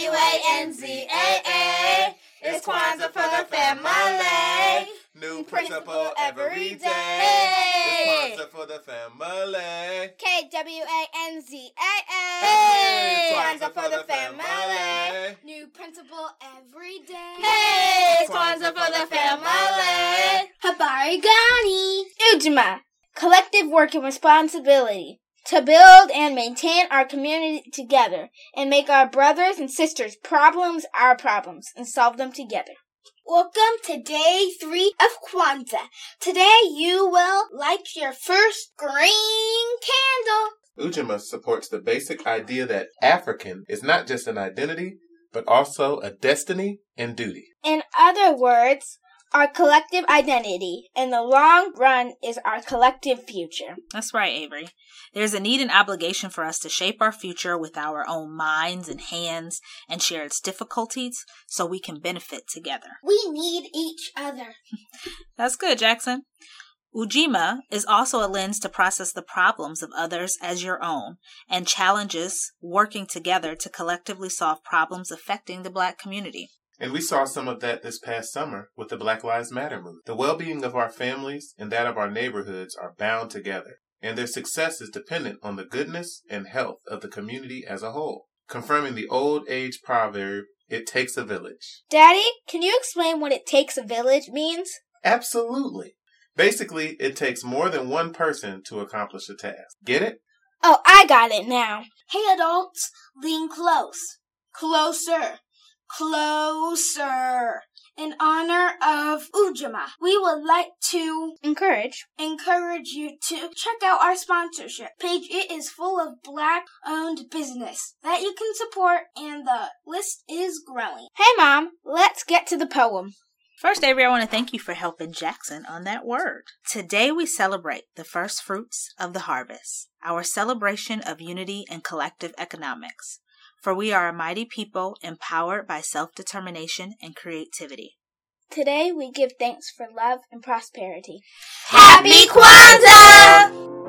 W A N Z A A. It's Kwanzaa for the family. New principle every day. It's Kwanzaa for the family. K W A N Z A A. Hey, Kwanzaa for the family. New principle every day. Hey, Hey, Kwanzaa for the family. Habari Gani. Ujima, collective work and responsibility to build and maintain our community together and make our brothers and sisters problems our problems and solve them together. Welcome to day three of Kwanzaa. Today you will light your first green candle. Ujima supports the basic idea that African is not just an identity, but also a destiny and duty. In other words, our collective identity in the long run is our collective future. That's right, Avery. There's a need and obligation for us to shape our future with our own minds and hands and share its difficulties so we can benefit together. We need each other. That's good, Jackson. Ujima is also a lens to process the problems of others as your own and challenges working together to collectively solve problems affecting the black community. And we saw some of that this past summer with the Black Lives Matter movement. The well-being of our families and that of our neighborhoods are bound together, and their success is dependent on the goodness and health of the community as a whole. Confirming the old age proverb, it takes a village. Daddy, can you explain what it takes a village means? Absolutely. Basically, it takes more than one person to accomplish a task. Get it? Oh, I got it now. Hey adults, lean close. Closer. Closer. In honor of Ujima, we would like to Encourage. encourage you to check out our sponsorship page. It is full of black owned business that you can support and the list is growing. Hey, Mom, let's get to the poem. First, Avery, I want to thank you for helping Jackson on that word. Today, we celebrate the first fruits of the harvest, our celebration of unity and collective economics. For we are a mighty people empowered by self determination and creativity. Today, we give thanks for love and prosperity. Happy Kwanzaa!